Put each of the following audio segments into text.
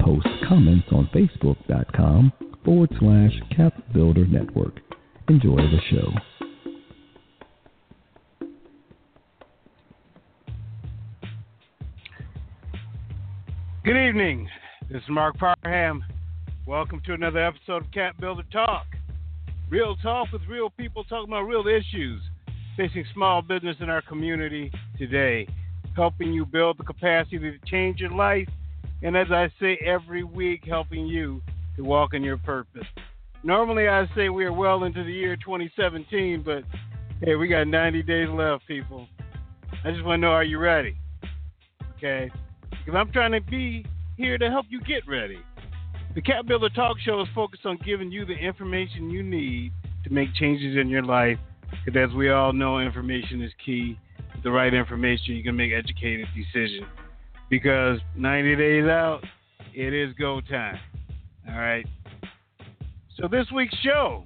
Post comments on facebook.com forward slash capbuilder network. Enjoy the show. Good evening. This is Marc Parham. Welcome to another episode of Cap Builder Talk. Real talk with real people talking about real issues facing small business in our community today, helping you build the capacity to change your life, and as I say every week, helping you to walk in your purpose. Normally, I say we are well into the year 2017, but hey, we got 90 days left, people. I just want to know are you ready? Okay? Because I'm trying to be here to help you get ready. The Cap Builder Talk Show is focused on giving you the information you need to make changes in your life. Because as we all know, information is key. With the right information, you can make educated decisions. Because 90 days out, it is go time. All right. So this week's show,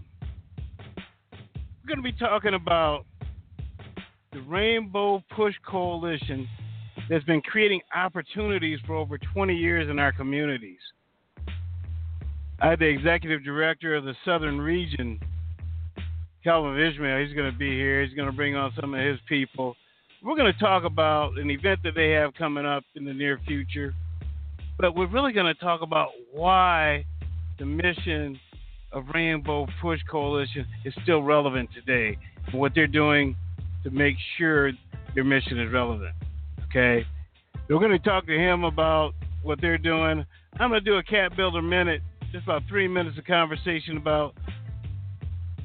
we're going to be talking about the Rainbow Push Coalition that's been creating opportunities for over 20 years in our communities. I the executive director of the Southern Region, Calvin Vismale. He's going to be here. He's going to bring on some of his people. We're going to talk about an event that they have coming up in the near future, but we're really going to talk about why the mission of Rainbow Push Coalition is still relevant today and what they're doing to make sure their mission is relevant. Okay? We're going to talk to him about what they're doing. I'm going to do a Cap Builder Minute just about three minutes of conversation about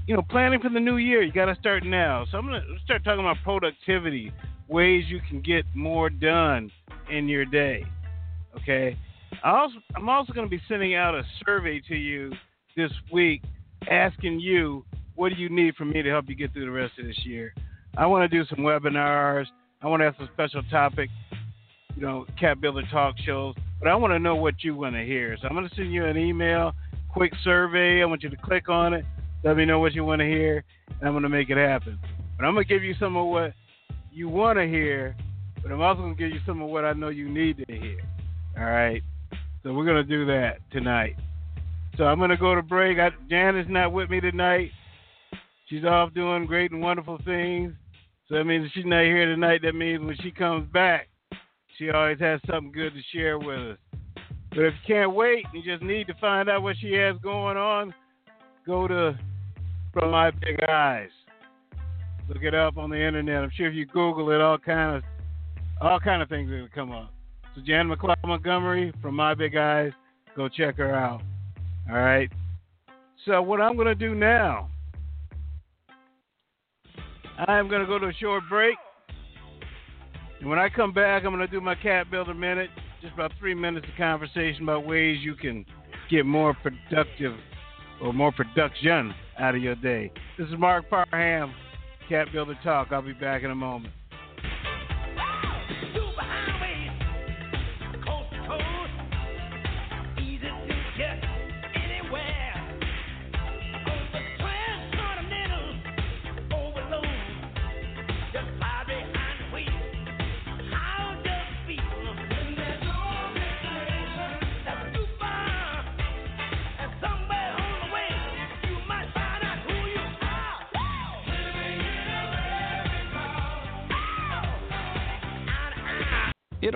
you know planning for the new year. You got to start now. So I'm gonna start talking about productivity, ways you can get more done in your day. Okay. Also, I'm also going to be sending out a survey to you this week, asking you what do you need from me to help you get through the rest of this year. I want to do some webinars. I want to have some special topic, you know, Cap Builder talk shows but I want to know what you want to hear. So I'm going to send you an email, quick survey. I want you to click on it. Let me know what you want to hear, and I'm going to make it happen. But I'm going to give you some of what you want to hear, but I'm also going to give you some of what I know you need to hear. All right? So we're going to do that tonight. So I'm going to go to break. I, Jan is not with me tonight. She's off doing great and wonderful things. So that means she's not here tonight, that means when she comes back, she always has something good to share with us. But if you can't wait and you just need to find out what she has going on, go to From My Big Eyes. Look it up on the internet. I'm sure if you Google it, all kind of all kind of things will come up. So Jan McLeod Montgomery from My Big Eyes, go check her out. All right. So what I'm to do now, I'm to go to a short break. And when I come back, I'm going to do my Cap Builder Minute, just about three minutes of conversation about ways you can get more productive or more production out of your day. This is Marc Parham, Cap Builder Talk. I'll be back in a moment.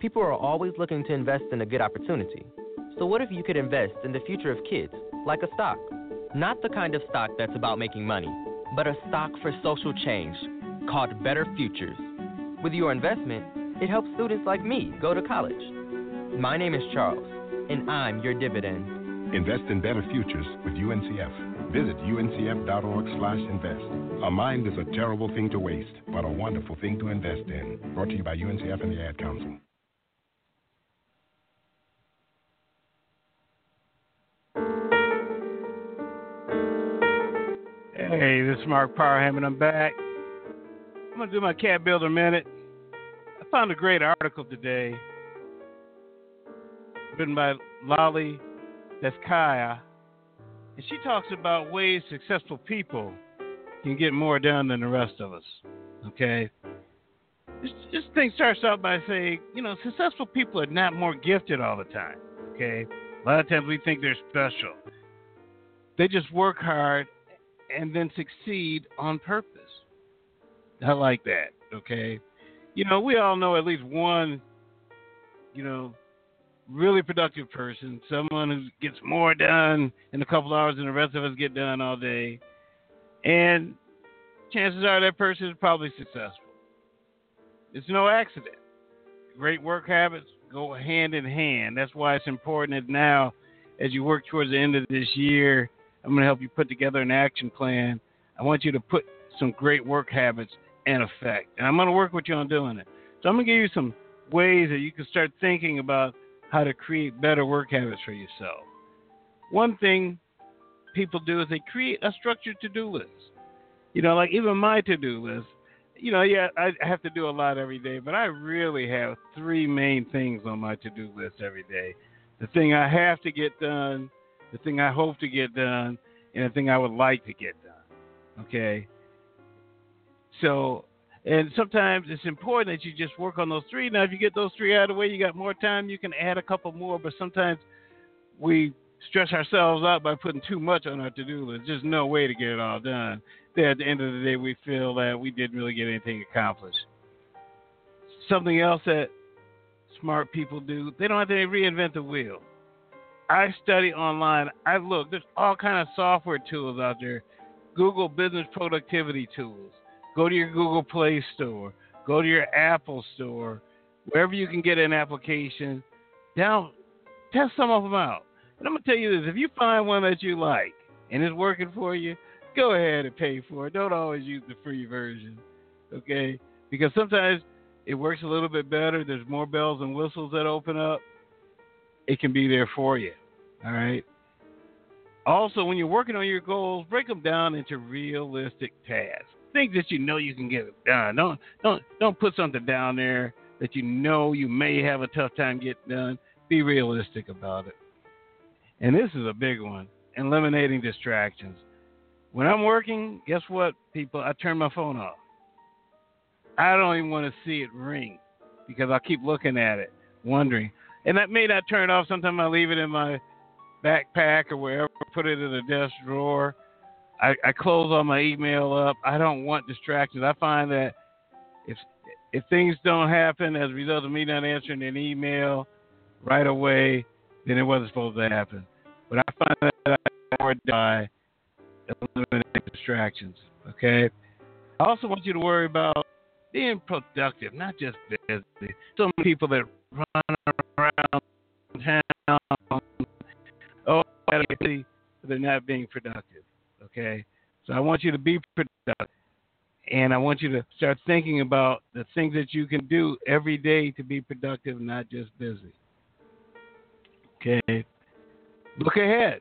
People are always looking to invest in a good opportunity. So, what if you could invest in the future of kids, like a stock? Not the kind of stock that's about making money, but a stock for social change called Better Futures. With your investment, it helps students like me go to college. My name is Charles, and I'm your dividend. Invest in better futures with UNCF. Visit uncf.org/invest. A mind is a terrible thing to waste, but a wonderful thing to invest in. Brought to you by UNCF and the Ad Council. Hey, this is Marc Parham, and I'm back. I'm going to do my Cap Builder Minute. I found a great article today written by Lolly Daskal, and she talks about ways successful people can get more done than the rest of us. Okay? This, this thing starts out by saying, you know, successful people are not more gifted all the time. Okay? A lot of times we think they're special. They just work hard and then succeed on purpose. I like that. Okay, you know we all know at least one, you know, really productive person, someone who gets more done in a couple hours than the rest of us get done all day, and chances are that person is probably successful. It's no accident. Great work habits go hand in hand. That's why it's important that now, as you work towards the end of this year, I'm going to help you put together an action plan. I want you to put some great work habits in effect. And I'm going to work with you on doing it. So I'm going to give you some ways that you can start thinking about how to create better work habits for yourself. One thing people do is they create a structured to do list. You know, like even my to do list, you know, yeah, I have to do a lot every day, but I really have three main things on my to do list every day. The thing I have to get done, the thing I hope to get done, and the thing I would like to get done. Okay? So, and sometimes it's important that you just work on those three. Now, if you get those three out of the way, you got more time, you can add a couple more, but sometimes we stress ourselves out by putting too much on our to do list. There's no way to get it all done. Then at the end of the day, we feel that we didn't really get anything accomplished. Something else that smart people do, they don't have to reinvent the wheel. I study online. I look. There's all kind of software tools out there. Google Business Productivity Tools. Go to your Google Play Store. Go to your Apple Store. Wherever you can get an application, down, test some of them out. And I'm gonna tell you this: if you find one that you like and it's working for you, go ahead and pay for it. Don't always use the free version, okay? Because sometimes it works a little bit better. There's more bells and whistles that open up. It can be there for you. All right. Also, when you're working on your goals, break them down into realistic tasks. Things that you know you can get done. Don't don't don't put something down there that you know you may have a tough time getting done. Be realistic about it. And this is a big one: eliminating distractions. When I'm working, guess what, people? I turn my phone off. I don't even want to see it ring because I'll keep looking at it, wondering. And that may not turn off. Sometimes I leave it in my backpack or wherever, put it in a desk drawer. I, I close all my email up. I don't want distractions. I find that if if things don't happen as a result of me not answering an email right away, then it wasn't supposed to happen. But I find that I more by eliminating distractions. Okay. I also want you to worry about being productive, not just busy. So many people that run they're not being productive. Okay, so I want you to be productive, and I want you to start thinking about the things that you can do every day to be productive, not just busy. Okay, look ahead.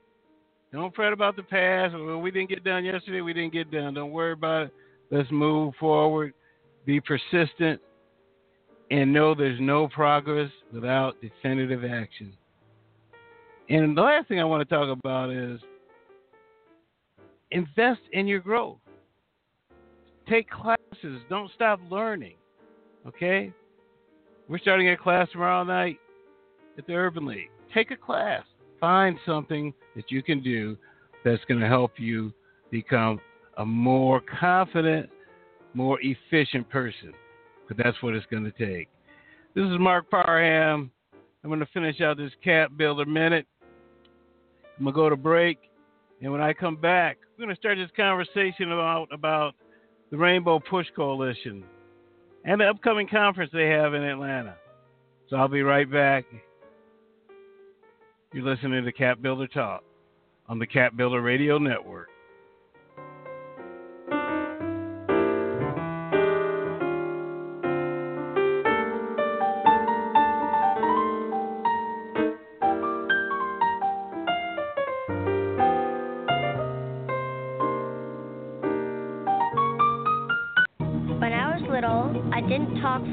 Don't fret about the past. Well, we didn't get done yesterday. We didn't get done. Don't worry about it. Let's move forward. Be persistent and know there's no progress without definitive action. And the last thing I want to talk about is invest in your growth. Take classes. Don't stop learning. Okay? We're starting a class tomorrow night at the Urban League. Take a class. Find something that you can do that's going to help you become a more confident, more efficient person. But that's what it's going to take. This is Marc Parham. I'm going to finish out this Cap Builder Minute I'm gonna go to break, and when I come back, we're gonna start this conversation about about the Rainbow Push Coalition and the upcoming conference they have in Atlanta. So I'll be right back. You're listening to Cap Builder Talk on the Cap Builder Radio Network.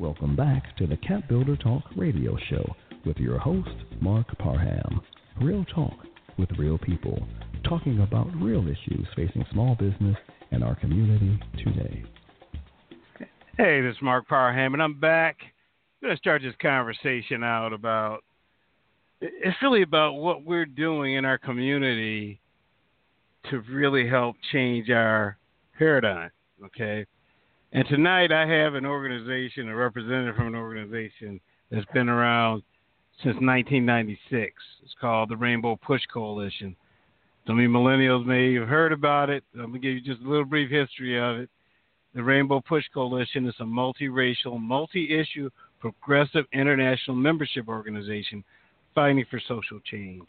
Welcome back to the Cap Builder Talk radio show with your host, Marc Parham. Real talk with real people, talking about real issues facing small business and our community today. Hey, this is Marc Parham, and I'm back. I'm going to start this conversation out about it's really about what we're doing in our community to really help change our paradigm. Okay. And tonight I have an organization, a representative from an organization that's been around since 1996. It's called the Rainbow Push Coalition. Some of you millennials may have heard about it. I'm going to give you just a little brief history of it. The Rainbow Push Coalition is a multiracial, multi issue, progressive international membership organization fighting for social change.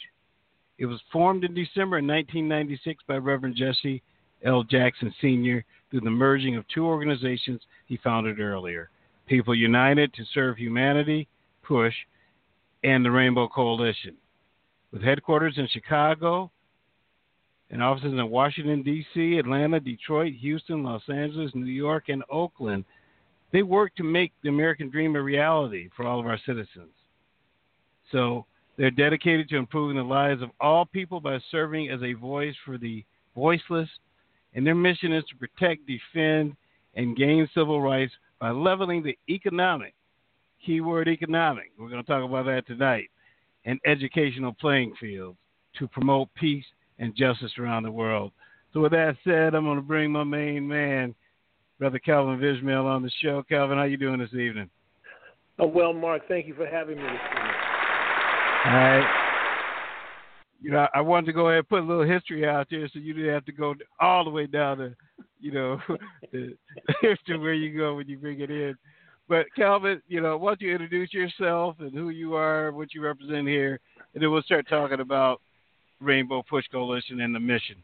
It was formed in December 1996 by Reverend Jesse L. Jackson Sr. through the merging of two organizations he founded earlier People United to Serve Humanity, PUSH, and the Rainbow Coalition. With headquarters in Chicago and offices in Washington, D.C., Atlanta, Detroit, Houston, Los Angeles, New York, and Oakland, they work to make the American dream a reality for all of our citizens. So they're dedicated to improving the lives of all people by serving as a voice for the voiceless and their mission is to protect, defend, and gain civil rights by leveling the economic, keyword economic, we're going to talk about that tonight, and educational playing fields to promote peace and justice around the world. So, with that said, I'm going to bring my main man, Brother Calvin Vismale, on the show. Calvin, how you doing this evening? Oh, well, Marc, thank you for having me this evening. All right you know, I wanted to go ahead and put a little history out there so you didn't have to go all the way down to, you know, the history where you go when you bring it in. But Calvin, you know, why don't you introduce yourself and who you are, what you represent here, and then we'll start talking about Rainbow Push Coalition and the mission.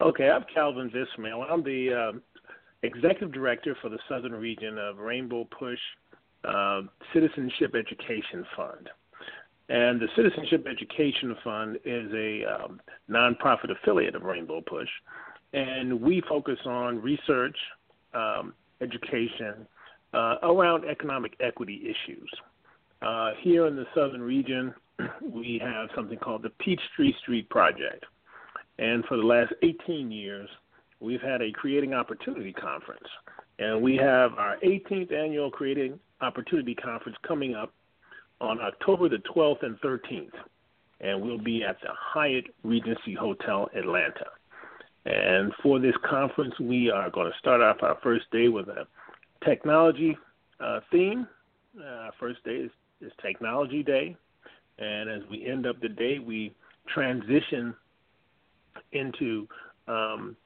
Okay, I'm Calvin Vismale. I'm the um, executive director for the Southern region of Rainbow Push uh, Citizenship Education Fund. And the Citizenship Education Fund is a um, nonprofit affiliate of Rainbow Push. And we focus on research, um, education uh, around economic equity issues. Uh, here in the southern region, we have something called the Peachtree Street Project. And for the last 18 years, we've had a Creating Opportunity Conference. And we have our 18th annual Creating Opportunity Conference coming up on October the 12th and 13th, and we'll be at the Hyatt Regency Hotel, Atlanta. And for this conference, we are going to start off our first day with a technology uh, theme. Uh, our first day is, is Technology Day. And as we end up the day, we transition into um,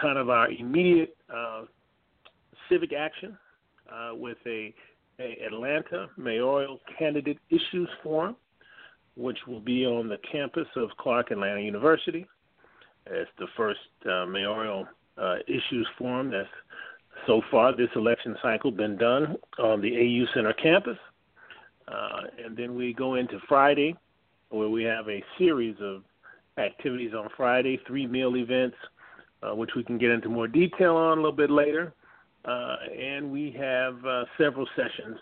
kind of our immediate uh, civic action uh, with a a Atlanta Mayoral Candidate Issues Forum, which will be on the campus of Clark Atlanta University. It's the first uh, mayoral uh, issues forum that's so far this election cycle been done on the AU Center campus. Uh, and then we go into Friday, where we have a series of activities on Friday, three meal events, uh, which we can get into more detail on a little bit later. Uh, and we have uh, several sessions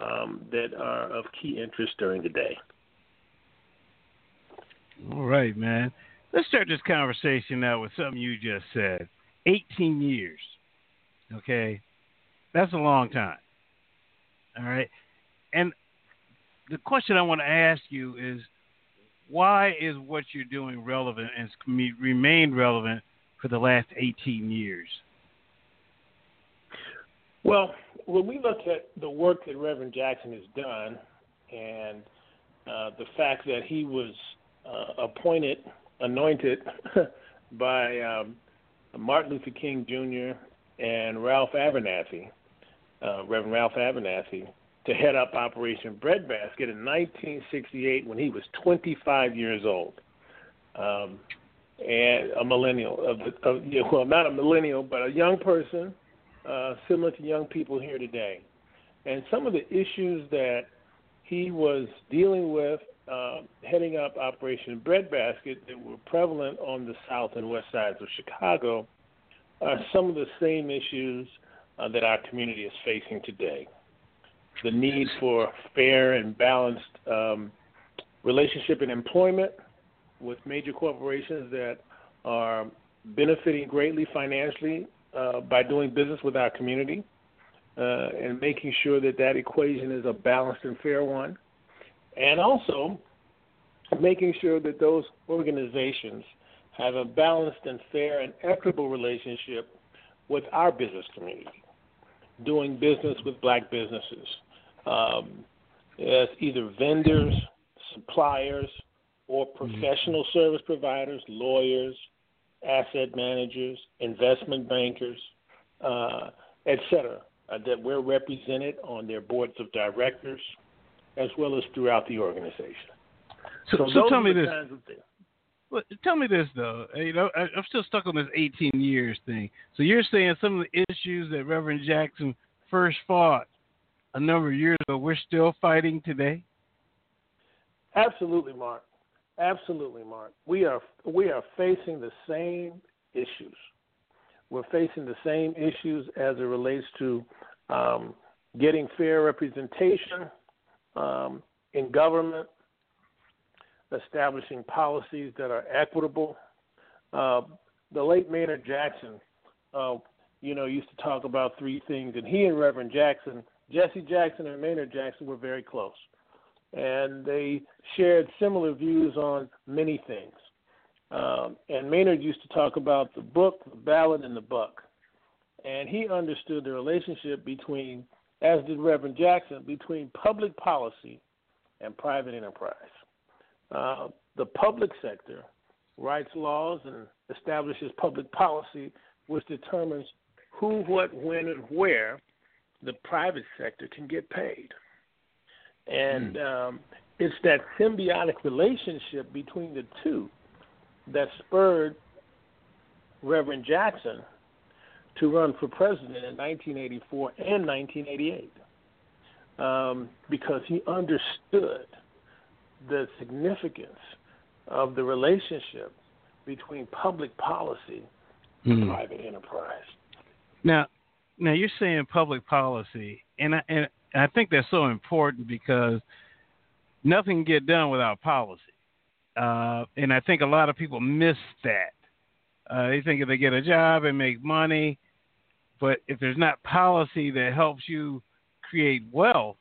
um, that are of key interest during the day. All right, man. Let's start this conversation out with something you just said 18 years. Okay? That's a long time. All right? And the question I want to ask you is why is what you're doing relevant and remained relevant for the last 18 years? Well, when we look at the work that Reverend Jackson has done and uh, the fact that he was uh, appointed, anointed by um, Martin Luther King Jr. and Ralph Abernathy, uh, Reverend Ralph Abernathy, to head up Operation Breadbasket in 1968 when he was 25 years old. Um, and a millennial, of, of, well, not a millennial, but a young person, uh, similar to young people here today. And some of the issues that he was dealing with uh, heading up Operation Breadbasket that were prevalent on the south and west sides of Chicago are some of the same issues uh, that our community is facing today the need for fair and balanced um, relationship and employment with major corporations that are benefiting greatly financially uh, by doing business with our community uh, and making sure that that equation is a balanced and fair one. And also making sure that those organizations have a balanced and fair and equitable relationship with our business community, doing business with black businesses, um, as either vendors, suppliers, or mm-hmm. professional mm-hmm. service providers, lawyers, asset managers, investment bankers, uh, et cetera, uh, that we're represented on their boards of directors as well as throughout the organization. So, so, so tell me this. Well, tell me this though. You know, I, I'm still stuck on this 18 years thing. So you're saying some of the issues that Reverend Jackson first fought a number of years ago, we're still fighting today? Absolutely, Marc. Absolutely, Marc. We are we are facing the same issues. We're facing the same issues as it relates to um, getting fair representation um, in government, establishing policies that are equitable. Uh, the late Maynard Jackson, uh, you know, used to talk about three things, and he and Reverend Jackson Jesse Jackson and Maynard Jackson were very close, and they shared similar views on many things. Um, and Maynard used to talk about the book, the ballot, and the buck. And he understood the relationship between, as did Reverend Jackson, between public policy and private enterprise. Uh, the public sector writes laws and establishes public policy, which determines who, what, when, and where the private sector can get paid. And mm. um, it's that symbiotic relationship between the two that spurred Reverend Jackson to run for president in 1984 and 1988 um, because he understood the significance of the relationship between public policy and mm. private enterprise. Now, now you're saying public policy, and I, and I think that's so important because nothing can get done without policy, uh, and I think a lot of people miss that. Uh, they think if they get a job and make money, but if there's not policy that helps you create wealth,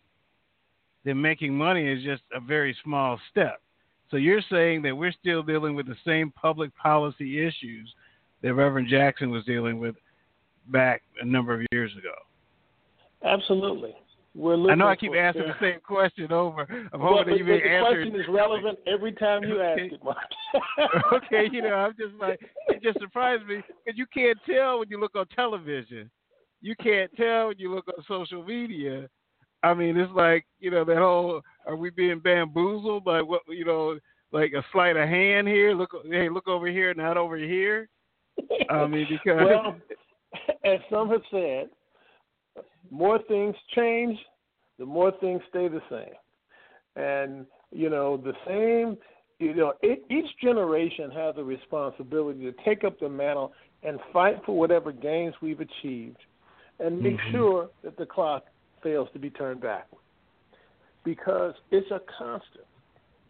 then making money is just a very small step. So you're saying that we're still dealing with the same public policy issues that Reverend Jackson was dealing with back a number of years ago. Absolutely. I know I keep asking the same question over. I'm hoping that you may answer. The question is relevant every time you okay. ask it, Marc. okay, you know, I'm just like it just surprised me because you can't tell when you look on television. You can't tell when you look on social media. I mean, it's like you know that whole are we being bamboozled by what you know, like a sleight of hand here? Look, hey, look over here, not over here. I mean, because well, as some have said, more things change, the more things stay the same. And you know, the same. You know, it, each generation has a responsibility to take up the mantle and fight for whatever gains we've achieved, and make mm-hmm. sure that the clock fails to be turned backward. Because it's a constant.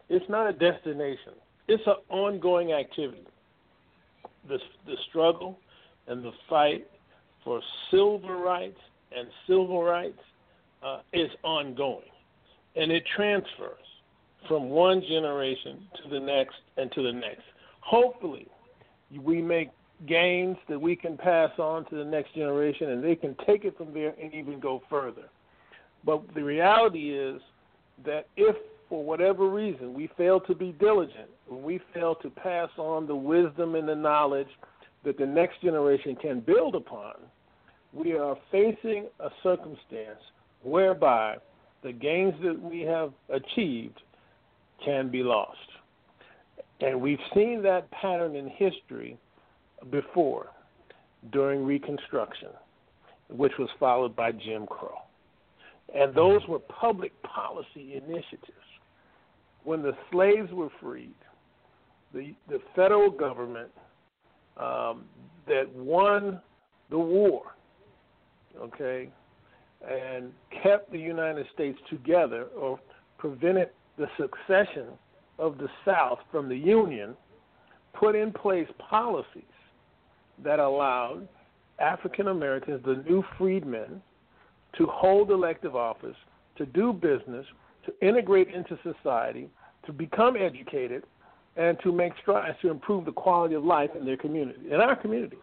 It's not a destination. It's an ongoing activity. The the struggle and the fight for civil rights and civil rights uh, is ongoing, and it transfers from one generation to the next and to the next. Hopefully, we make gains that we can pass on to the next generation, and they can take it from there and even go further. But the reality is that if, for whatever reason, we fail to be diligent, we fail to pass on the wisdom and the knowledge that the next generation can build upon, we are facing a circumstance whereby the gains that we have achieved can be lost. And we've seen that pattern in history before during Reconstruction, which was followed by Jim Crow. And those were public policy initiatives. When the slaves were freed, the, the federal government um, that won the war, okay, and kept the United States together or prevented the succession of the South from the Union, put in place policies that allowed African Americans, the new freedmen, to hold elective office, to do business, to integrate into society, to become educated, and to make strides to improve the quality of life in their community, in our community.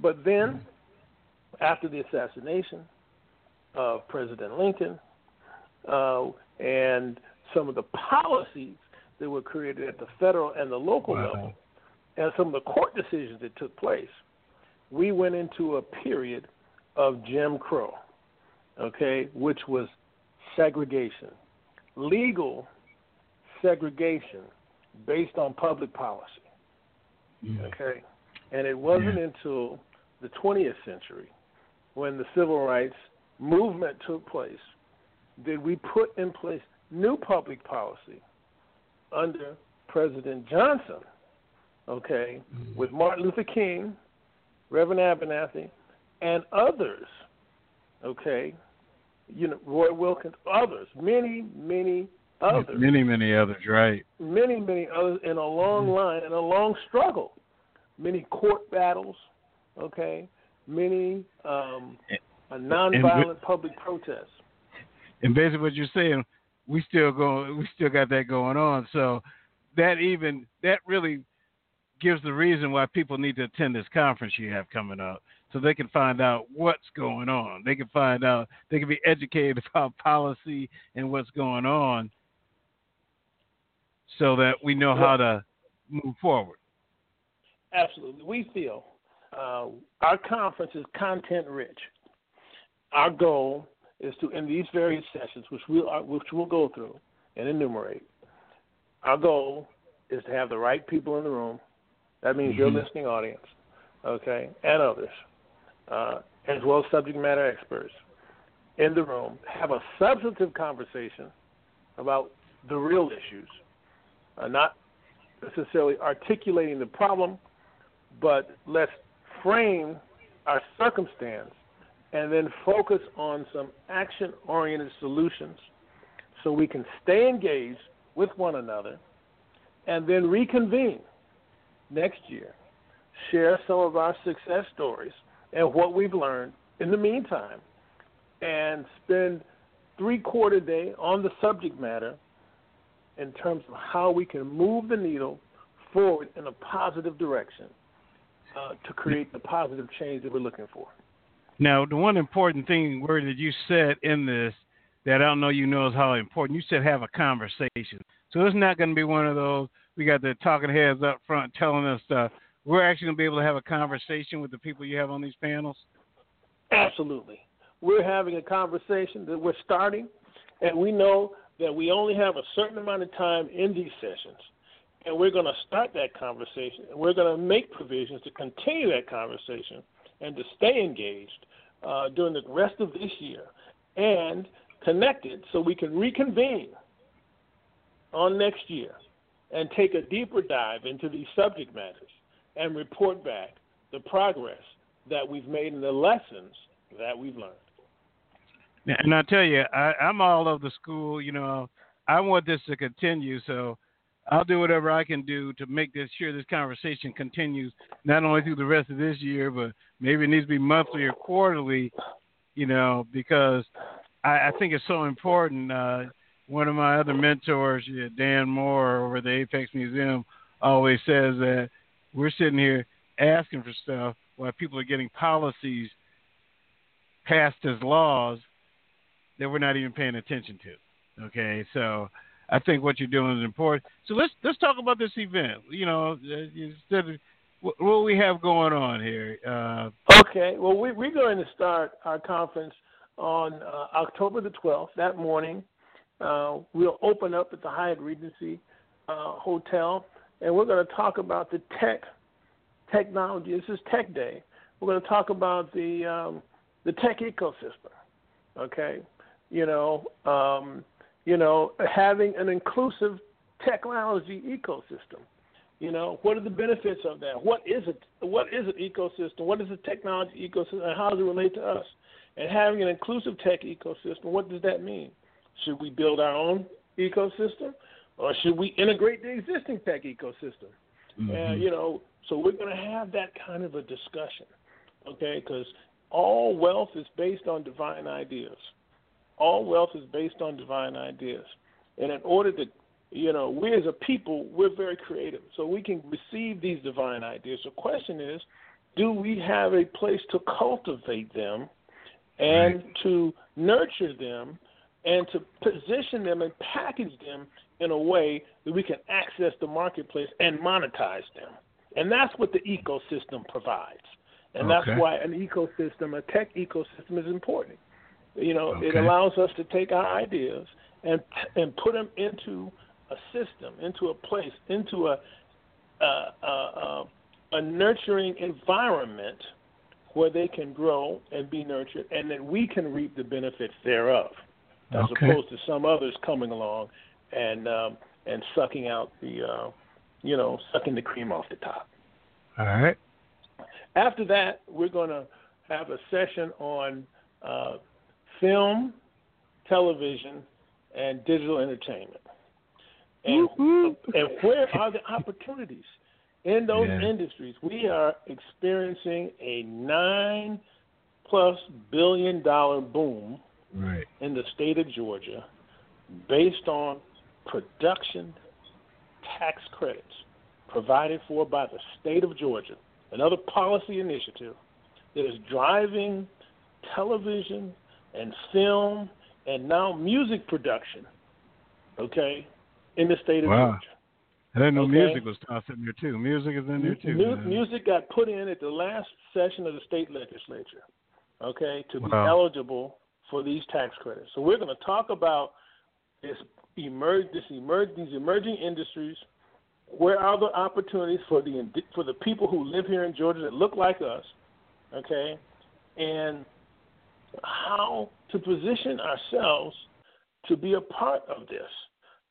But then, mm-hmm. After the assassination of President Lincoln, uh, and some of the policies that were created at the federal and the local wow. level, and some of the court decisions that took place, we went into a period of Jim Crow, okay, which was segregation, legal segregation based on public policy, yeah. okay, and it wasn't yeah. until the 20th century when the civil rights movement took place did we put in place new public policy under President Johnson, okay, mm-hmm. with Martin Luther King, Reverend Abernathy, and others, okay, you know, Roy Wilkins, others, many, many others. Many, many others, right. Many, many others in a long mm-hmm. line and a long struggle. Many court battles, okay, many um, nonviolent and, public protests. And basically what you're saying, we still go we still got that going on. So that even that really gives the reason why people need to attend this conference you have coming up so they can find out what's going on. They can find out they can be educated about policy and what's going on so that we know how to move forward. Absolutely. We feel uh, our conference is content rich. Our goal is to, in these various sessions, which we'll, which we'll go through and enumerate, our goal is to have the right people in the room. That means mm-hmm. your listening audience, okay, and others, uh, as well as subject matter experts in the room, have a substantive conversation about the real issues, uh, not necessarily articulating the problem, but let's frame our circumstance and then focus on some action oriented solutions so we can stay engaged with one another and then reconvene next year, share some of our success stories and what we've learned in the meantime, and spend three quarter day on the subject matter in terms of how we can move the needle forward in a positive direction uh, to create the positive change that we're looking for. Now, the one important thing word that you said in this that I don't know you know is how important. You said have a conversation. So it's not going to be one of those. We got the talking heads up front telling us stuff. We're actually going to be able to have a conversation with the people you have on these panels. Absolutely, we're having a conversation that we're starting, and we know that we only have a certain amount of time in these sessions, and we're going to start that conversation, we're going to make provisions to continue that conversation and to stay engaged uh, during the rest of this year and connected so we can reconvene on next year and take a deeper dive into these subject matters and report back the progress that we've made and the lessons that we've learned. And I tell you, I, I'm all of the school. You know, I want this to continue, so I'll do whatever I can do to make this sure this conversation continues not only through the rest of this year, but maybe it needs to be monthly or quarterly. You know, because I, I think it's so important. Uh, one of my other mentors, Dan Moore over at the Apex Museum, always says that we're sitting here asking for stuff while people are getting policies passed as laws that we're not even paying attention to. Okay, so I think what you're doing is important. So let's let's talk about this event. You know, instead of what, what we have going on here. Uh, okay, well we, we're going to start our conference on uh, October the 12th. That morning, uh, we'll open up at the Hyatt Regency uh, Hotel, and we're going to talk about the tech technology. This is Tech Day. We're going to talk about the um, the tech ecosystem. Okay, you know, um, you know, having an inclusive technology ecosystem. You know, what are the benefits of that? What is it? What is an ecosystem? What is a technology ecosystem, and how does it relate to us? And having an inclusive tech ecosystem, what does that mean? Should we build our own ecosystem, or should we integrate the existing tech ecosystem? Mm-hmm. And you know, so we're going to have that kind of a discussion, okay? Because all wealth is based on divine ideas. All wealth is based on divine ideas, and in order to you know, we as a people, we're very creative, so we can receive these divine ideas. The question is, do we have a place to cultivate them and right. to nurture them and to position them and package them in a way that we can access the marketplace and monetize them. And that's what the ecosystem provides. And okay. that's why an ecosystem, a tech ecosystem, is important. You know, okay. it allows us to take our ideas and and put them into a system, into a place, into a a, a, a nurturing environment where they can grow and be nurtured, and that we can reap the benefits thereof, as okay. opposed to some others coming along and um, and sucking out the uh, you know sucking the cream off the top. All right. After that, we're going to have a session on uh, film, television, and digital entertainment. And, and where are the opportunities in those yeah. industries? We are experiencing a nine plus billion dollar boom right. in the state of Georgia based on production tax credits provided for by the state of Georgia, another policy initiative that is driving television and film and now music production, okay, in the state of wow. Georgia. I didn't know okay? music was tossed in there too. Music is in there too. Mu- music got put in at the last session of the state legislature, okay, to wow. be eligible for these tax credits. So we're going to talk about this emerge, this emerge, these emerging industries. Where are the opportunities for the for the people who live here in Georgia that look like us, okay, and how to position ourselves to be a part of this,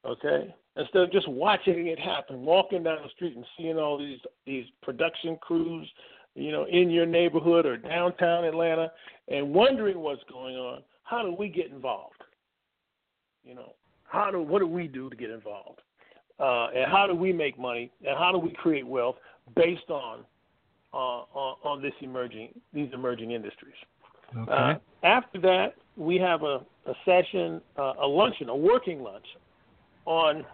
okay? Instead of just watching it happen, walking down the street and seeing all these these production crews, you know, in your neighborhood or downtown Atlanta, and wondering what's going on. How do we get involved? You know, how do what do we do to get involved? Uh, and how do we make money? And how do we create wealth based on uh, on, on this emerging these emerging industries? Okay. Uh, after that, we have a, a session, uh, a luncheon, a working lunch on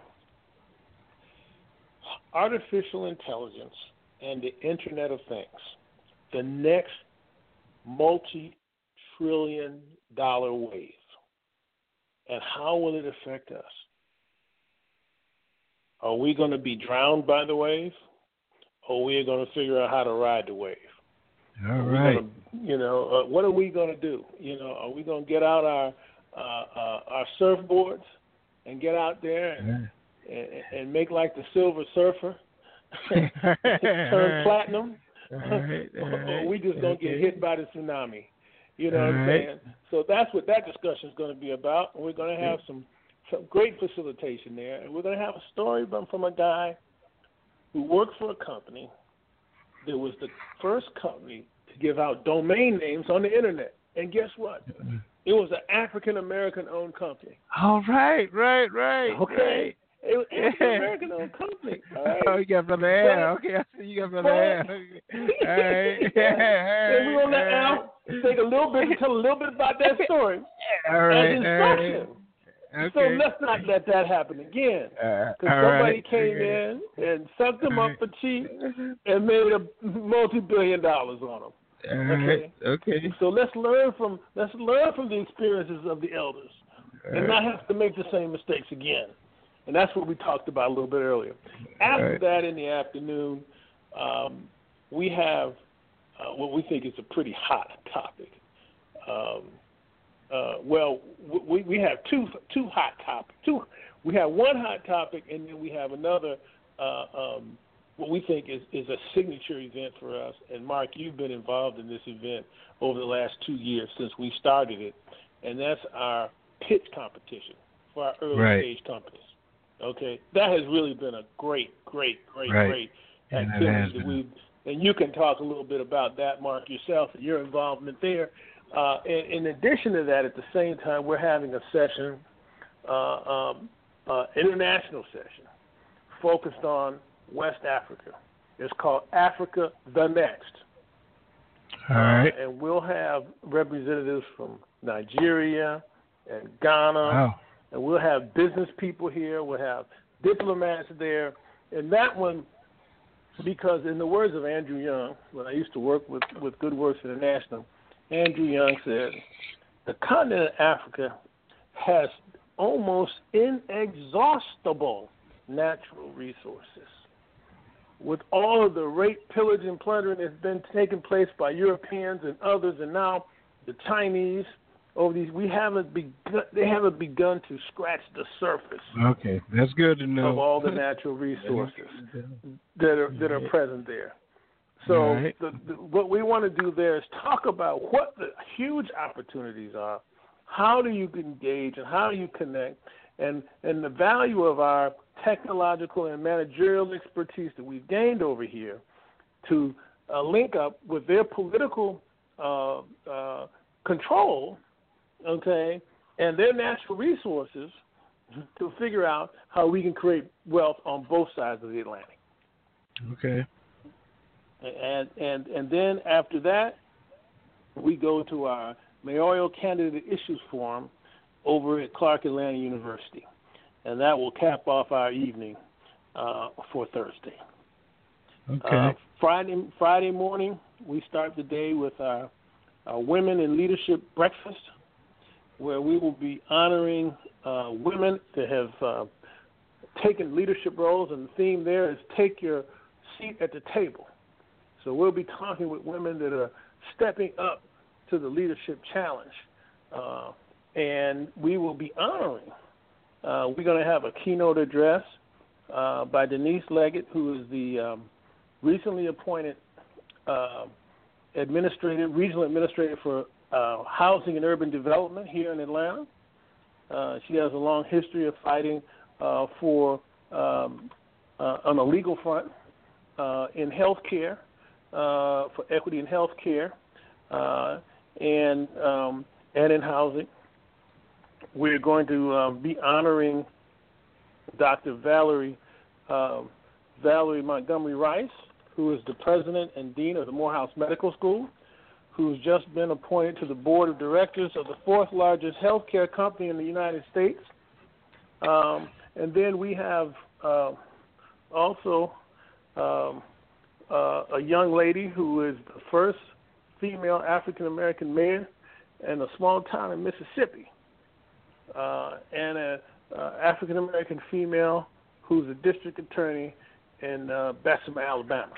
artificial intelligence and the Internet of Things, the next multi trillion dollar wave. And how will it affect us? Are we going to be drowned by the wave? Or are we going to figure out how to ride the wave? All right. Gonna, you know, uh, what are we going to do? You know, are we going to get out our uh, uh, our surfboards and get out there and and, and make like the Silver Surfer, turn platinum, or we just don't get hit by the tsunami. You know what I'm saying? So that's what that discussion is going to be about. We're going to have some some great facilitation there, and we're going to have a story from, from a guy who worked for a company that was the first company give out domain names on the internet. And guess what? It was an African American owned company. All right, right, right. Okay. Right. It was an African American owned company. All right. Oh, you got brother Al. Okay, I see you got brother Al. All right. and we're gonna let Al take a little bit and tell a little bit about that story All right. as All right. instruction. Okay. So let's not let that happen again. Uh, Because all somebody right. came Okay. in and sucked them up for cheap and made a multi-billion dollars on them. All right. Okay. So let's learn from let's learn from the experiences of the elders and not have to make the same mistakes again. And that's what we talked about a little bit earlier. After Right. that, in the afternoon, um, we have uh, what we think is a pretty hot topic. Um, uh, well, we we have two two hot topics. Two we have one hot topic, and then we have another. Uh, um, what we think is, is a signature event for us. And Mark, you've been involved in this event over the last two years since we started it, and that's our pitch competition for our early Right. stage companies. Okay, that has really been a great, great, great, Right. great activity that we've. And you can talk a little bit about that, Mark, yourself, and your involvement there. Uh, in, in addition to that, at the same time, we're having a session, uh, um, uh, international session, focused on West Africa. It's called Africa the Next. All right. Uh, and we'll have representatives from Nigeria and Ghana, Wow. and we'll have business people here. We'll have diplomats there. And that one, because in the words of Andrew Young, when I used to work with, with Good Works International, Andrew Young said, the continent of Africa has almost inexhaustible natural resources. With all of the rape, pillage, and plundering that's been taking place by Europeans and others, and now the Chinese over these, we haven't begun. They haven't begun to scratch the surface Okay, that's good to know. of all the natural resources that are that are present there. So right. the, the, what we want to do there is talk about what the huge opportunities are. How do you engage and how do you connect, and and the value of our technological and managerial expertise that we've gained over here to uh, link up with their political uh, uh, control, okay, and their natural resources to figure out how we can create wealth on both sides of the Atlantic. Okay. And and and then after that, we go to our mayoral candidate issues forum over at Clark Atlanta University, and that will cap off our evening uh, for Thursday. Okay. Uh, Friday Friday morning, we start the day with our, our Women in Leadership Breakfast, where we will be honoring uh, women that have uh, taken leadership roles, and the theme there is "Take Your Seat at the Table." So we'll be talking with women that are stepping up to the leadership challenge, uh, and we will be honoring. Uh, we're going to have a keynote address uh, by Denise Leggett, who is the um, recently appointed uh, administrator, regional administrator for uh, housing and urban development here in Atlanta. Uh, she has a long history of fighting uh, for um, on a legal front in healthcare, for equity in healthcare, and um, and in housing. We're going to um, be honoring Dr. Valerie uh, Valerie Montgomery Rice, who is the president and dean of the Morehouse Medical School, who's just been appointed to the board of directors of the fourth largest healthcare company in the United States. Um, and then we have uh, also um, uh, a young lady who is the first female African American mayor in a small town in Mississippi, uh, and a uh, African American female who's a district attorney in uh, Bessemer, Alabama.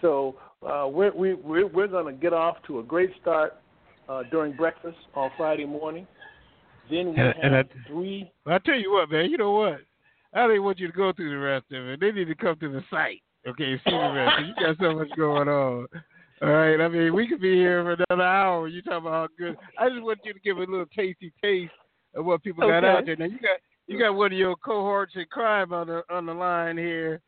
So uh, we're we, we're, we're going to get off to a great start uh, during breakfast on Friday morning, Then we and, have and I, three. I tell you what, man. You know what? I don't want you to go through the rest of it. They need to come to the site. Okay, see the rest. you got so much going on. All right. I mean, we could be here for another hour. You talking about how good? I just want you to give a little tasty taste of what people okay. got out there. Now you got you got one of your cohorts in crime on the on the line here.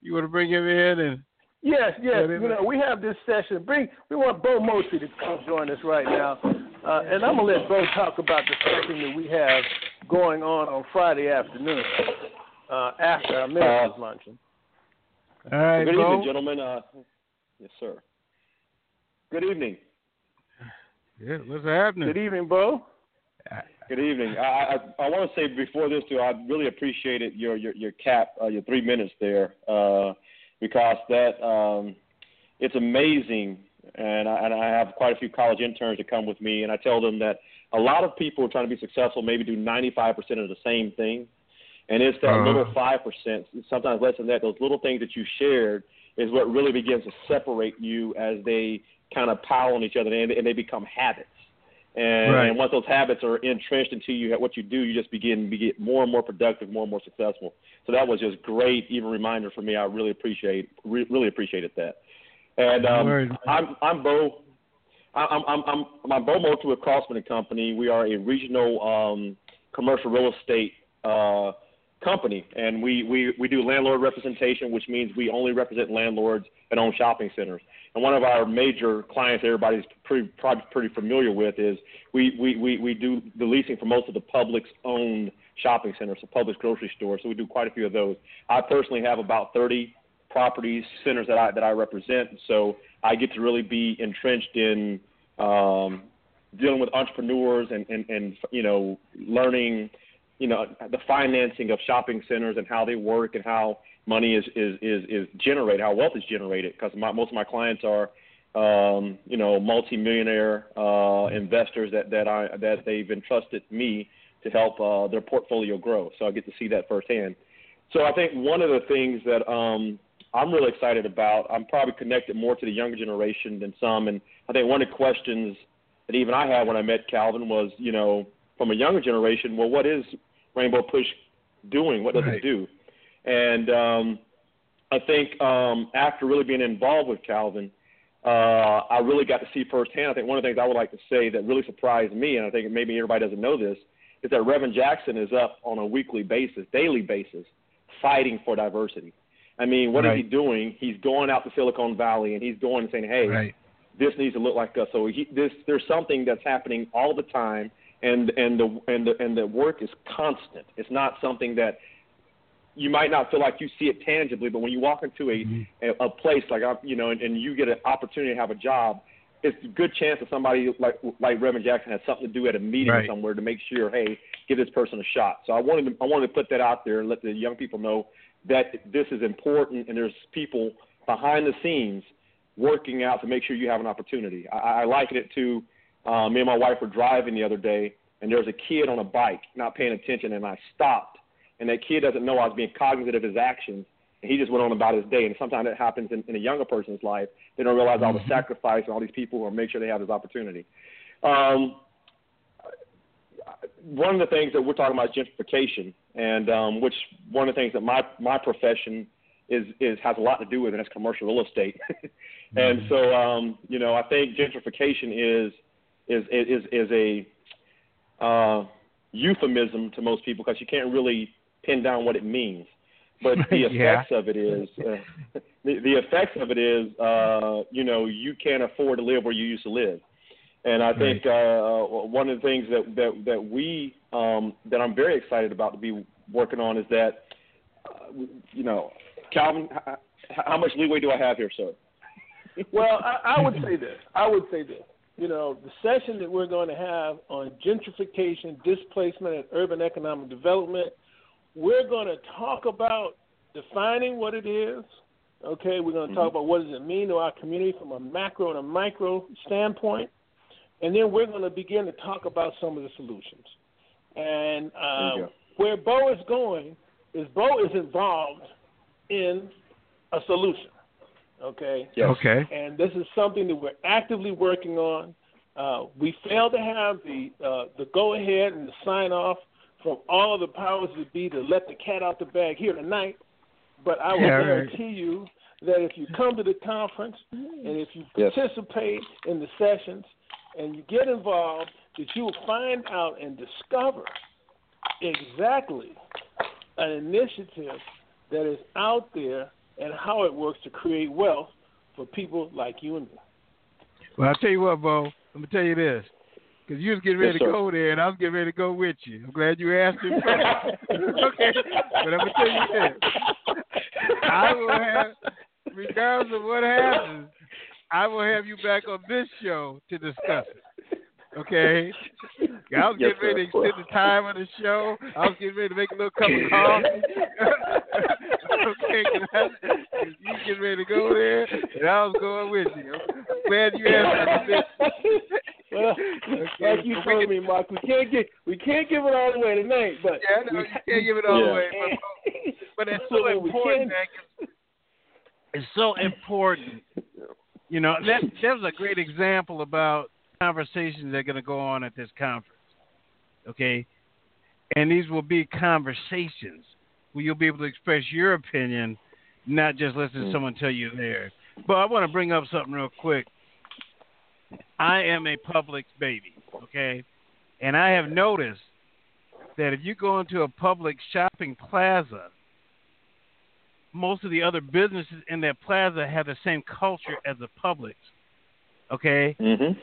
You want to bring him in and Yes, yes. You know, we have this session. Bring we want Bo Mosley to come join us right now, uh, and I'm gonna let Bo talk about the session that we have going on on Friday afternoon uh, after our ministers uh, luncheon. All right, good Bo. evening, gentlemen. Uh, yes, sir. Good evening. Yeah, what's happening? Good evening, Bo. Good evening. I I, I want to say before this too, I really appreciated your your your cap, uh, your three minutes there. Uh, because that um, it's amazing. And I, and I have quite a few college interns that come with me, and I tell them that a lot of people are trying to be successful maybe do 95% of the same thing, and it's that uh-huh. little five percent, sometimes less than that. Those little things that you shared is what really begins to separate you as they kind of pile on each other, and, and they become habits. And, right. and once those habits are entrenched into you, what you do, you just begin to get more and more productive, more and more successful. So that was just great, even reminder for me. I really appreciate, re- really appreciated that. And um, I'm, I'm Bo. I'm, I'm, I'm, I'm Bo Moultrie with Crossman and Company. We are a regional um, commercial real estate uh, company, and we, we, we do landlord representation, which means we only represent landlords and own shopping centers. And one of our major clients, everybody's pretty probably pretty familiar with, is we, we, we, we do the leasing for most of the Publix owned shopping centers, so Publix grocery stores. So we do quite a few of those. I personally have about 30 properties, centers that I that I represent. So I get to really be entrenched in um, dealing with entrepreneurs and, and, and you know learning you know the financing of shopping centers and how they work and how money is is is, is generated, how wealth is generated. Because most of my clients are, um, you know, multimillionaire uh, investors that that I that they've entrusted me to help uh, their portfolio grow. So I get to see that firsthand. So I think one of the things that um, I'm really excited about, I'm probably connected more to the younger generation than some, and I think one of the questions that even I had when I met Calvin was, you know, from a younger generation, well, what is Rainbow Push doing? What does right. it do? And um, I think um, after really being involved with Calvin, uh, I really got to see firsthand. I think one of the things I would like to say that really surprised me, and I think maybe everybody doesn't know this, is that Reverend Jackson is up on a weekly basis, daily basis, fighting for diversity. I mean, what right. is he doing? He's going out to Silicon Valley and he's going and saying, "Hey, right. this needs to look like us." So he, this, there's something that's happening all the time, and and the and the and the work is constant. It's not something that you might not feel like you see it tangibly, but when you walk into a mm-hmm. a, a place like you know, and, and you get an opportunity to have a job, it's a good chance that somebody like like Reverend Jackson has something to do at a meeting right. somewhere to make sure, hey, give this person a shot. So I wanted to I wanted to put that out there and let the young people know that this is important, and there's people behind the scenes working out to make sure you have an opportunity. I, I liken it to uh, me and my wife were driving the other day, and there was a kid on a bike not paying attention, and I stopped and that kid doesn't know I was being cognizant of his actions, and he just went on about his day. And sometimes that happens in, in a younger person's life. They don't realize all the mm-hmm. sacrifice and all these people who make sure they have this opportunity. Um, one of the things that we're talking about is gentrification, and um, which one of the things that my my profession is is has a lot to do with, and that's commercial real estate. and mm-hmm. so, um, you know, I think gentrification is is is is a uh, euphemism to most people because you can't really pin down what it means. But the effects yeah. of it is uh, the, the effects of it is uh, you know you can't afford to live where you used to live, and I think uh, one of the things that that that we um, that I'm very excited about to be working on is that uh, you know Calvin, how, how much leeway do I have here, sir? well, I, I would say this. I would say this. You know, the session that we're going to have on gentrification, displacement, and urban economic development we're going to talk about defining what it is. Okay, we're going to talk mm-hmm. about what does it mean to our community from a macro and a micro standpoint, and then we're going to begin to talk about some of the solutions. And uh, where Bo is going is Bo is involved in a solution. Okay. Yes. Okay. And this is something that we're actively working on. Uh, we failed to have the uh, the go ahead and the sign off from all of the powers that be to let the cat out the bag here tonight. But I will Yeah, right. guarantee you that if you come to the conference and if you Yes. participate in the sessions and you get involved, that you will find out and discover exactly an initiative that is out there and how it works to create wealth for people like you and me. Well, I'll tell you what, Bo. I'm gonna tell you this, because you was getting ready Yes, to sir. go there, and I was getting ready to go with you. I'm glad you asked me. okay, but I'm gonna tell you this: I will have, regardless of what happens, I will have you back on this show to discuss it. Okay. I was Yes, getting ready to extend the time of the show. I was getting ready to make a little cup of coffee. okay, I, you getting ready to go there, and I was going with you. I'm glad you asked me. Well, like you told me, Mark, we can't get we can't give it all away tonight, but Yeah, know, we, you can't give it all Yeah. away, but, but it's so So important. it's so important. You know, that that was a great example about conversations that are going to go on at this conference. Okay, and these will be conversations where you'll be able to express your opinion, not just listen to someone tell you theirs. But I want to bring up something real quick. I am a Publix baby, okay, and I have noticed that if you go into a Publix shopping plaza, most of the other businesses in that plaza have the same culture as the Publix. Okay, Mm-hmm.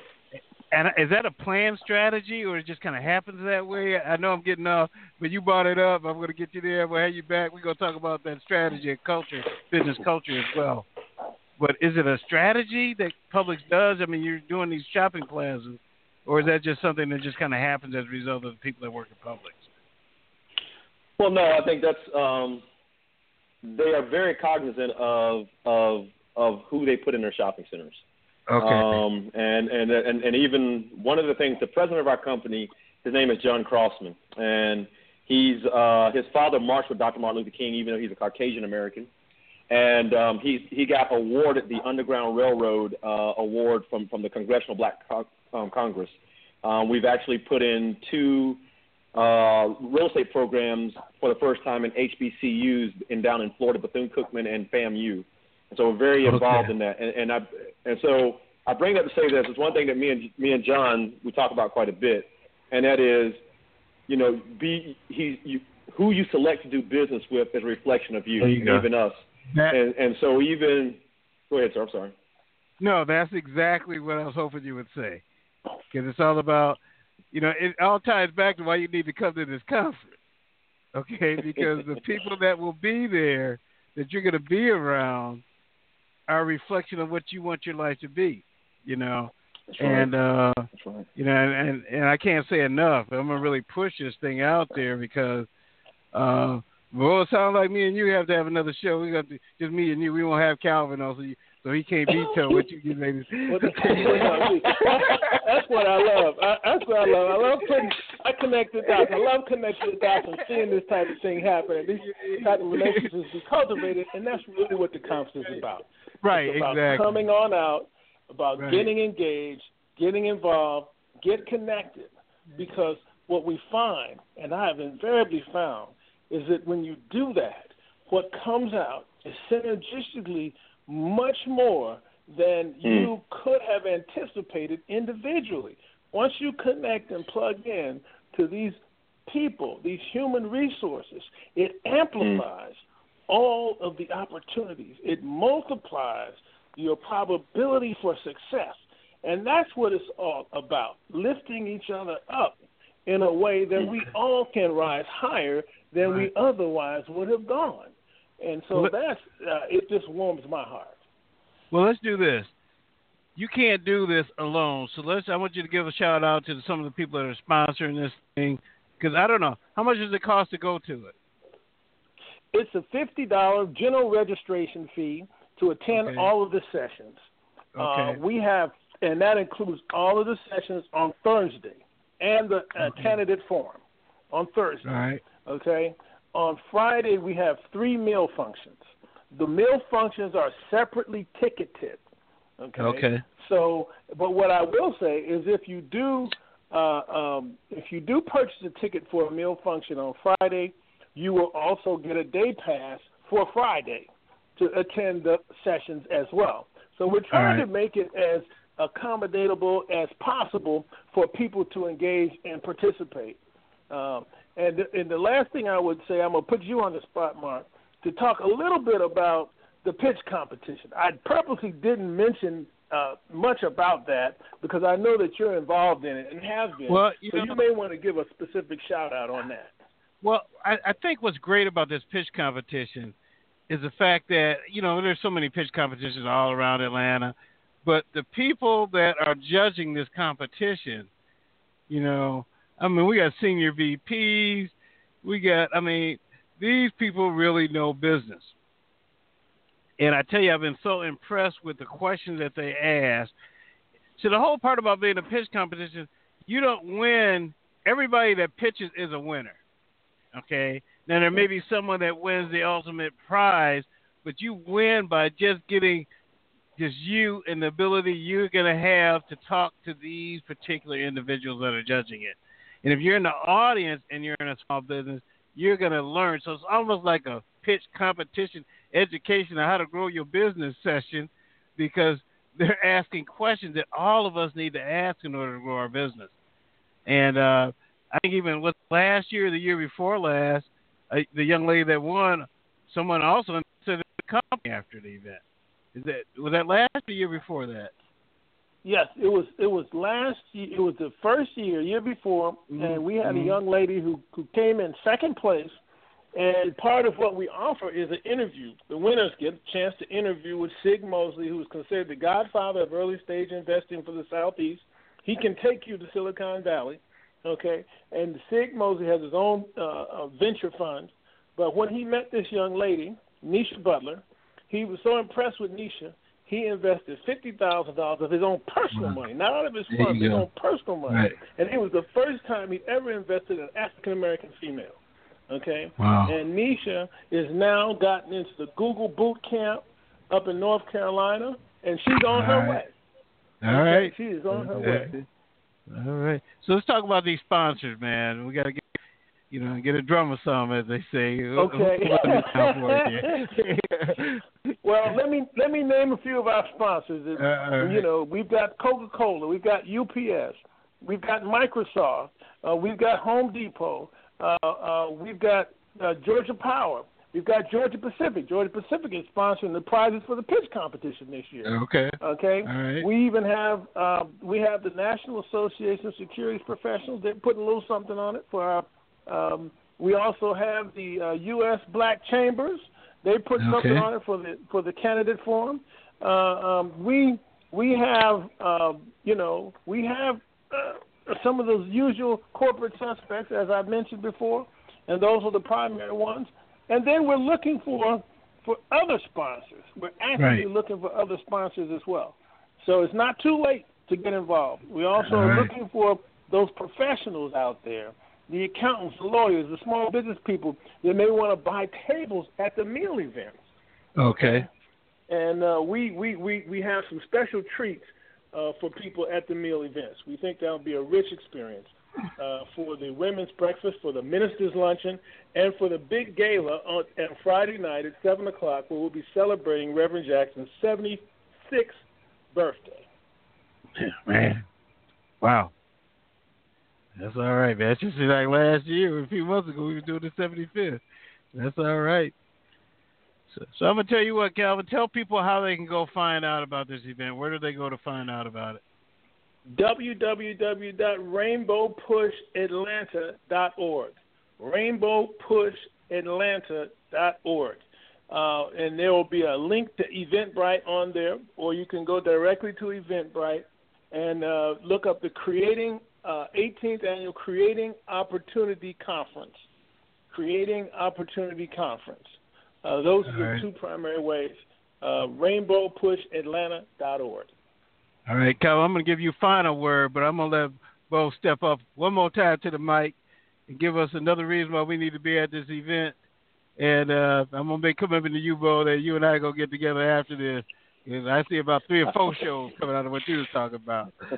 And is that a planned strategy, or it just kind of happens that way? I know I'm getting off, but you brought it up. I'm going to get you there. We'll have you back. We're going to talk about that strategy and culture, business culture as well. But is it a strategy that Publix does? I mean, you're doing these shopping plazas, or is that just something that just kind of happens as a result of the people that work at Publix? Well, no, I think that's um, they are very cognizant of of of who they put in their shopping centers. Okay. Um, and, and and and even one of the things, the president of our company, his name is John Crossman, and he's uh, his father marched with Dr. Martin Luther King, even though he's a Caucasian American, and um, he he got awarded the Underground Railroad uh, award from from the Congressional Black Con- um, Congress. Um, we've actually put in two uh, real estate programs for the first time in HBCUs in down in Florida, Bethune Cookman and FAMU. So we're very involved Okay. in that. And, and I and so I bring that to say this. It's one thing that me and me and John we talk about quite a bit, and that is, you know, be he you, who you select to do business with is a reflection of you, you even us. That- and and so even go ahead, sir. I'm sorry. No, that's exactly what I was hoping you would say. Because it's all about, you know, it all ties back to why you need to come to this conference. Okay? Because the people that will be there that you're going to be around are a reflection of what you want your life to be, you know. Right. And, uh, right. you know, and, and, and I can't say enough. I'm going to really push this thing out there because, uh, well, it sounds like me and you have to have another show. We got to, just me and you. We won't have Calvin on, so, you, so he can't veto what you get ready to Well, that's what I love. I, that's what I love. I love putting. I connect the dots. I love connecting the dots and seeing this type of thing happen. And these type of relationships be cultivated, and that's really what the conference is about. Right, It's about exactly. coming on out, about Right. getting engaged, getting involved, get connected. Because what we find, and I have invariably found, is that when you do that, what comes out is synergistically much more than hmm. you could have anticipated individually. Once you connect and plug in to these people, these human resources, it amplifies all of the opportunities. It multiplies your probability for success. And that's what it's all about lifting each other up in a way that we all can rise higher than we otherwise would have gone. And so Well, that's uh, it just warms my heart. Well, let's do this. You can't do this alone, so let's. I want you to give a shout out to some of the people that are sponsoring this thing, because I don't know how much does it cost to go to it. It's a fifty dollar general registration fee to attend Okay. all of the sessions. Uh, Okay. we have, and that includes all of the sessions on Thursday and the uh, candidate forum on Thursday. All right. Okay. On Friday, we have three meal functions. The meal functions are separately ticketed. Okay. Okay. So, but what I will say is, if you do, uh, um, if you do purchase a ticket for a meal function on Friday, you will also get a day pass for Friday to attend the sessions as well. So we're trying right. to make it as accommodatable as possible for people to engage and participate. Um, and, and the last thing I would say, I'm going to put you on the spot, Mark, to talk a little bit about the pitch competition. I purposely didn't mention uh, much about that because I know that you're involved in it and have been. Well, you so know- you may want to give a specific shout out on that. Well, I, I think what's great about this pitch competition is the fact that you know there's so many pitch competitions all around Atlanta, but the people that are judging this competition, you know, I mean, we got senior VPs, we got, I mean, these people really know business. And I tell you, I've been so impressed with the questions that they ask. So the whole part about being a pitch competition, you don't win. Everybody that pitches is a winner. Okay. Now there may be someone that wins the ultimate prize, but you win by just getting just you and the ability you're going to have to talk to these particular individuals that are judging it. And if you're in the audience and you're in a small business, you're going to learn. So it's almost like a pitch competition education on how to grow your business session because they're asking questions that all of us need to ask in order to grow our business. And uh, I think even with last year, the year before last, uh, the young lady that won, someone also said the company after the event. Is that was that last or year before that? Yes, it was. It was last. Year, it was the first year, year before, and we had a Mhm. young lady who who came in second place. And part of what we offer is an interview. The winners get a chance to interview with Sig Mosley, who is considered the godfather of early stage investing for the Southeast. He can take you to Silicon Valley, okay? And Sig Mosley has his own uh, uh, venture fund. But when he met this young lady, Nisha Butler, he was so impressed with Nisha, he invested fifty thousand dollars of his own personal money, not out of his fund, his go. own personal money. Right. And it was the first time he'd ever invested in an African American female. Okay. Wow. And Nisha is now gotten into the Google boot camp up in North Carolina, and she's on her All right. way. All Okay? right. She is on her way. All right. So let's talk about these sponsors, man. We got to get, you know, get a drum or some, as they say. Okay. who put this down for us here? well, let me let me name a few of our sponsors. Uh, right. You know, we've got Coca Cola, we've got UPS, we've got Microsoft, uh, we've got Home Depot, we've got uh, Georgia Power, we've got Georgia Pacific. Georgia Pacific is sponsoring the prizes for the pitch competition this year. Okay. Okay. All right. We even have uh, we have the National Association of Securities Professionals. They're putting a little something on it for our. Um, we also have the uh, U.S. Black Chambers. They put something on it for the for the candidate forum. Uh, um, we we have um, you know we have uh, some of those usual corporate suspects as I mentioned before, and those are the primary ones. And then we're looking for for other sponsors. We're actually Right. looking for other sponsors as well. So it's not too late to get involved. We also right. looking for those professionals out there, the accountants, the lawyers, the small business people that may want to buy tables at the meal events. Okay. And uh, we, we, we, we have some special treats uh, for people at the meal events. We think that'll be a rich experience uh, for the women's breakfast, for the minister's luncheon, and for the big gala on, on Friday night at 7 o'clock, where we'll be celebrating Reverend Jackson's 76th birthday. man. Wow. That's all right, man. Just like last year, a few months ago, we were doing the 75th. That's all right. So, so I'm gonna tell you what, Calvin. Tell people how they can go find out about this event. Where do they go to find out about it? www.rainbowpushatlanta.org. Rainbowpushatlanta.org. Uh, and there will be a link to Eventbrite on there, or you can go directly to Eventbrite and uh, look up the Creating uh, 18th Annual Creating Opportunity Conference. Creating Opportunity Conference. Uh, those are the right. two primary ways. Uh, rainbowpushatlanta.org. All right, Calvin. I'm gonna give you final word, but I'm gonna let Bo step up one more time to the mic and give us another reason why we need to be at this event. And uh, I'm gonna make commitment to you, Bo, that you and I are gonna get together after this And I see about three or four shows coming out of what you was talking about.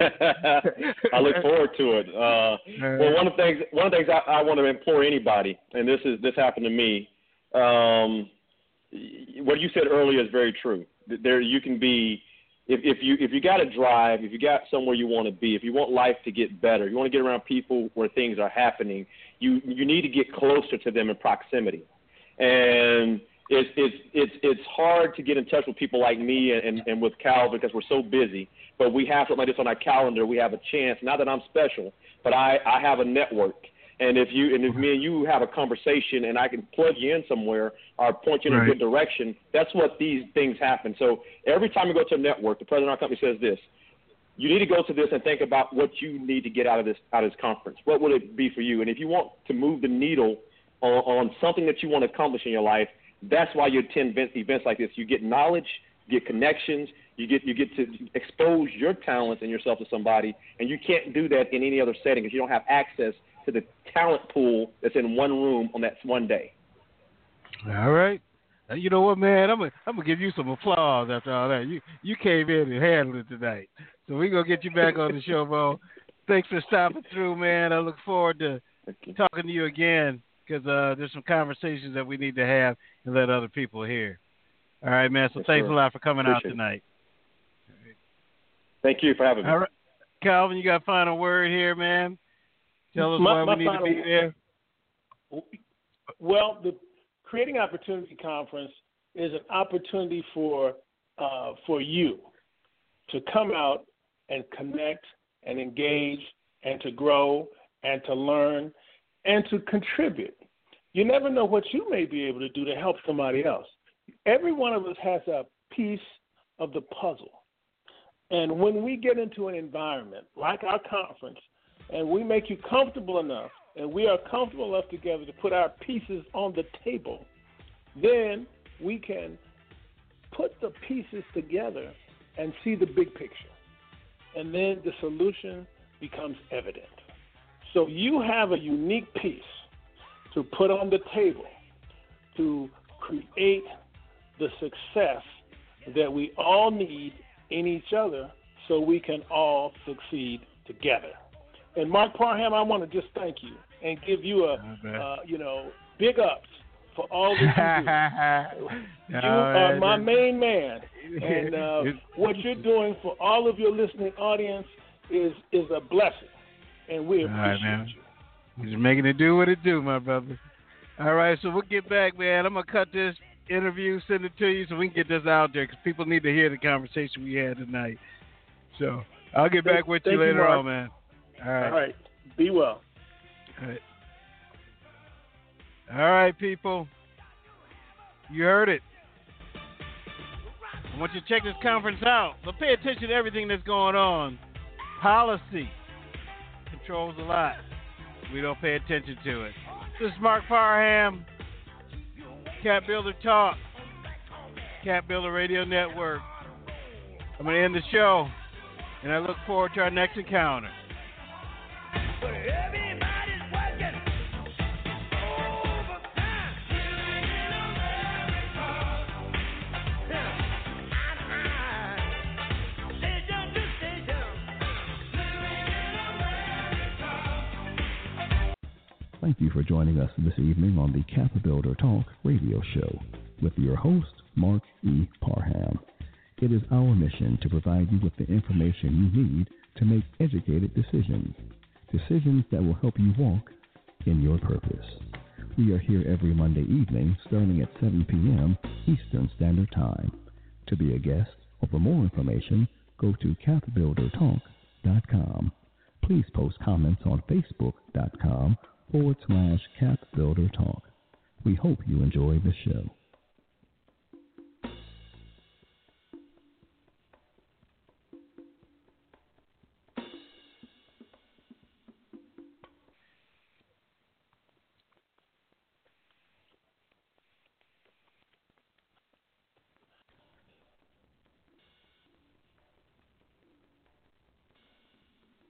I look forward to it. Uh, well, one of the things, one of the things I, I want to implore anybody, and this is this happened to me. Um, what you said earlier is very true. There, you can be if, if you if you got to drive, if you got somewhere you want to be, if you want life to get better, you want to get around people where things are happening. You you need to get closer to them in proximity, and it's it's it's it's hard to get in touch with people like me and, and, with Calvin because we're so busy. But we have something like this on our calendar. We have a chance. Not that I'm special, but I I have a network. And if you and if me and you have a conversation and I can plug you in somewhere or point you in Right. a good direction, that's what these things happen. So every time you go to a network, the president of our company says this: you need to go to this and think about what you need to get out of this out of this conference. What would it be for you? And if you want to move the needle on, on something that you want to accomplish in your life, that's why you attend events, events like this. You get knowledge, you get connections, you get you get to expose your talents and yourself to somebody, and you can't do that in any other setting because you don't have access to the talent pool that's in one room on that one day. All right. You know what, man? I'm gonna I'm gonna give you some applause after all that. You you came in and handled it tonight, so we're gonna get you back on the show, Mo. Thanks for stopping through, man. I look forward to talking to you again because uh, there's some conversations that we need to have and let other people hear. All right, man. So Yes, thanks sir. a lot for coming out Appreciate it. tonight. Thank you for having me. All right, Calvin, you got a final word here, man. Tell us My- why we need to be there. Well, the Creating Opportunity Conference is an opportunity for uh, for you to come out and connect and engage and to grow and to learn and to contribute. You never know what you may be able to do to help somebody else. Every one of us has a piece of the puzzle. And when we get into an environment like our conference and we make you comfortable enough and we are comfortable enough together to put our pieces on the table, then we can put the pieces together and see the big picture. And then the solution becomes evident. So you have a unique piece to put on the table to create the success that we all need in each other so we can all succeed together. And Mark Parham, I want to just thank you and give you a, uh, you know, big ups for all that you do. You are my main man, and uh, what you're doing for all of your listening audience is is a blessing, and we All right, appreciate man. you. He's making it do what it do, my brother. All right, so we'll get back, man. I'm gonna cut this interview, send it to you, so we can get this out there because people need to hear the conversation we had tonight. So I'll get back with you Thank you, later on, man. All right. All right, be well. All right. All right, people. You heard it. I want you to check this conference out. So pay attention to everything that's going on. Policy controls a lot. We don't pay attention to it. This is Mark Parham, Cap Builder Talk, Cap Builder Radio Network. I'm going to end the show, and I look forward to our next encounter. Joining us this evening on the Cap Builder Talk radio show with your host, Mark E. Parham. It is our mission to provide you with the information you need to make educated decisions, decisions that will help you walk in your purpose. We are here every Monday evening starting at 7 p.m. Eastern Standard Time. To be a guest or for more information, go to capbuildertalk.com. Please post comments on facebook.com forward slash capbuildertalk. We hope you enjoy the show.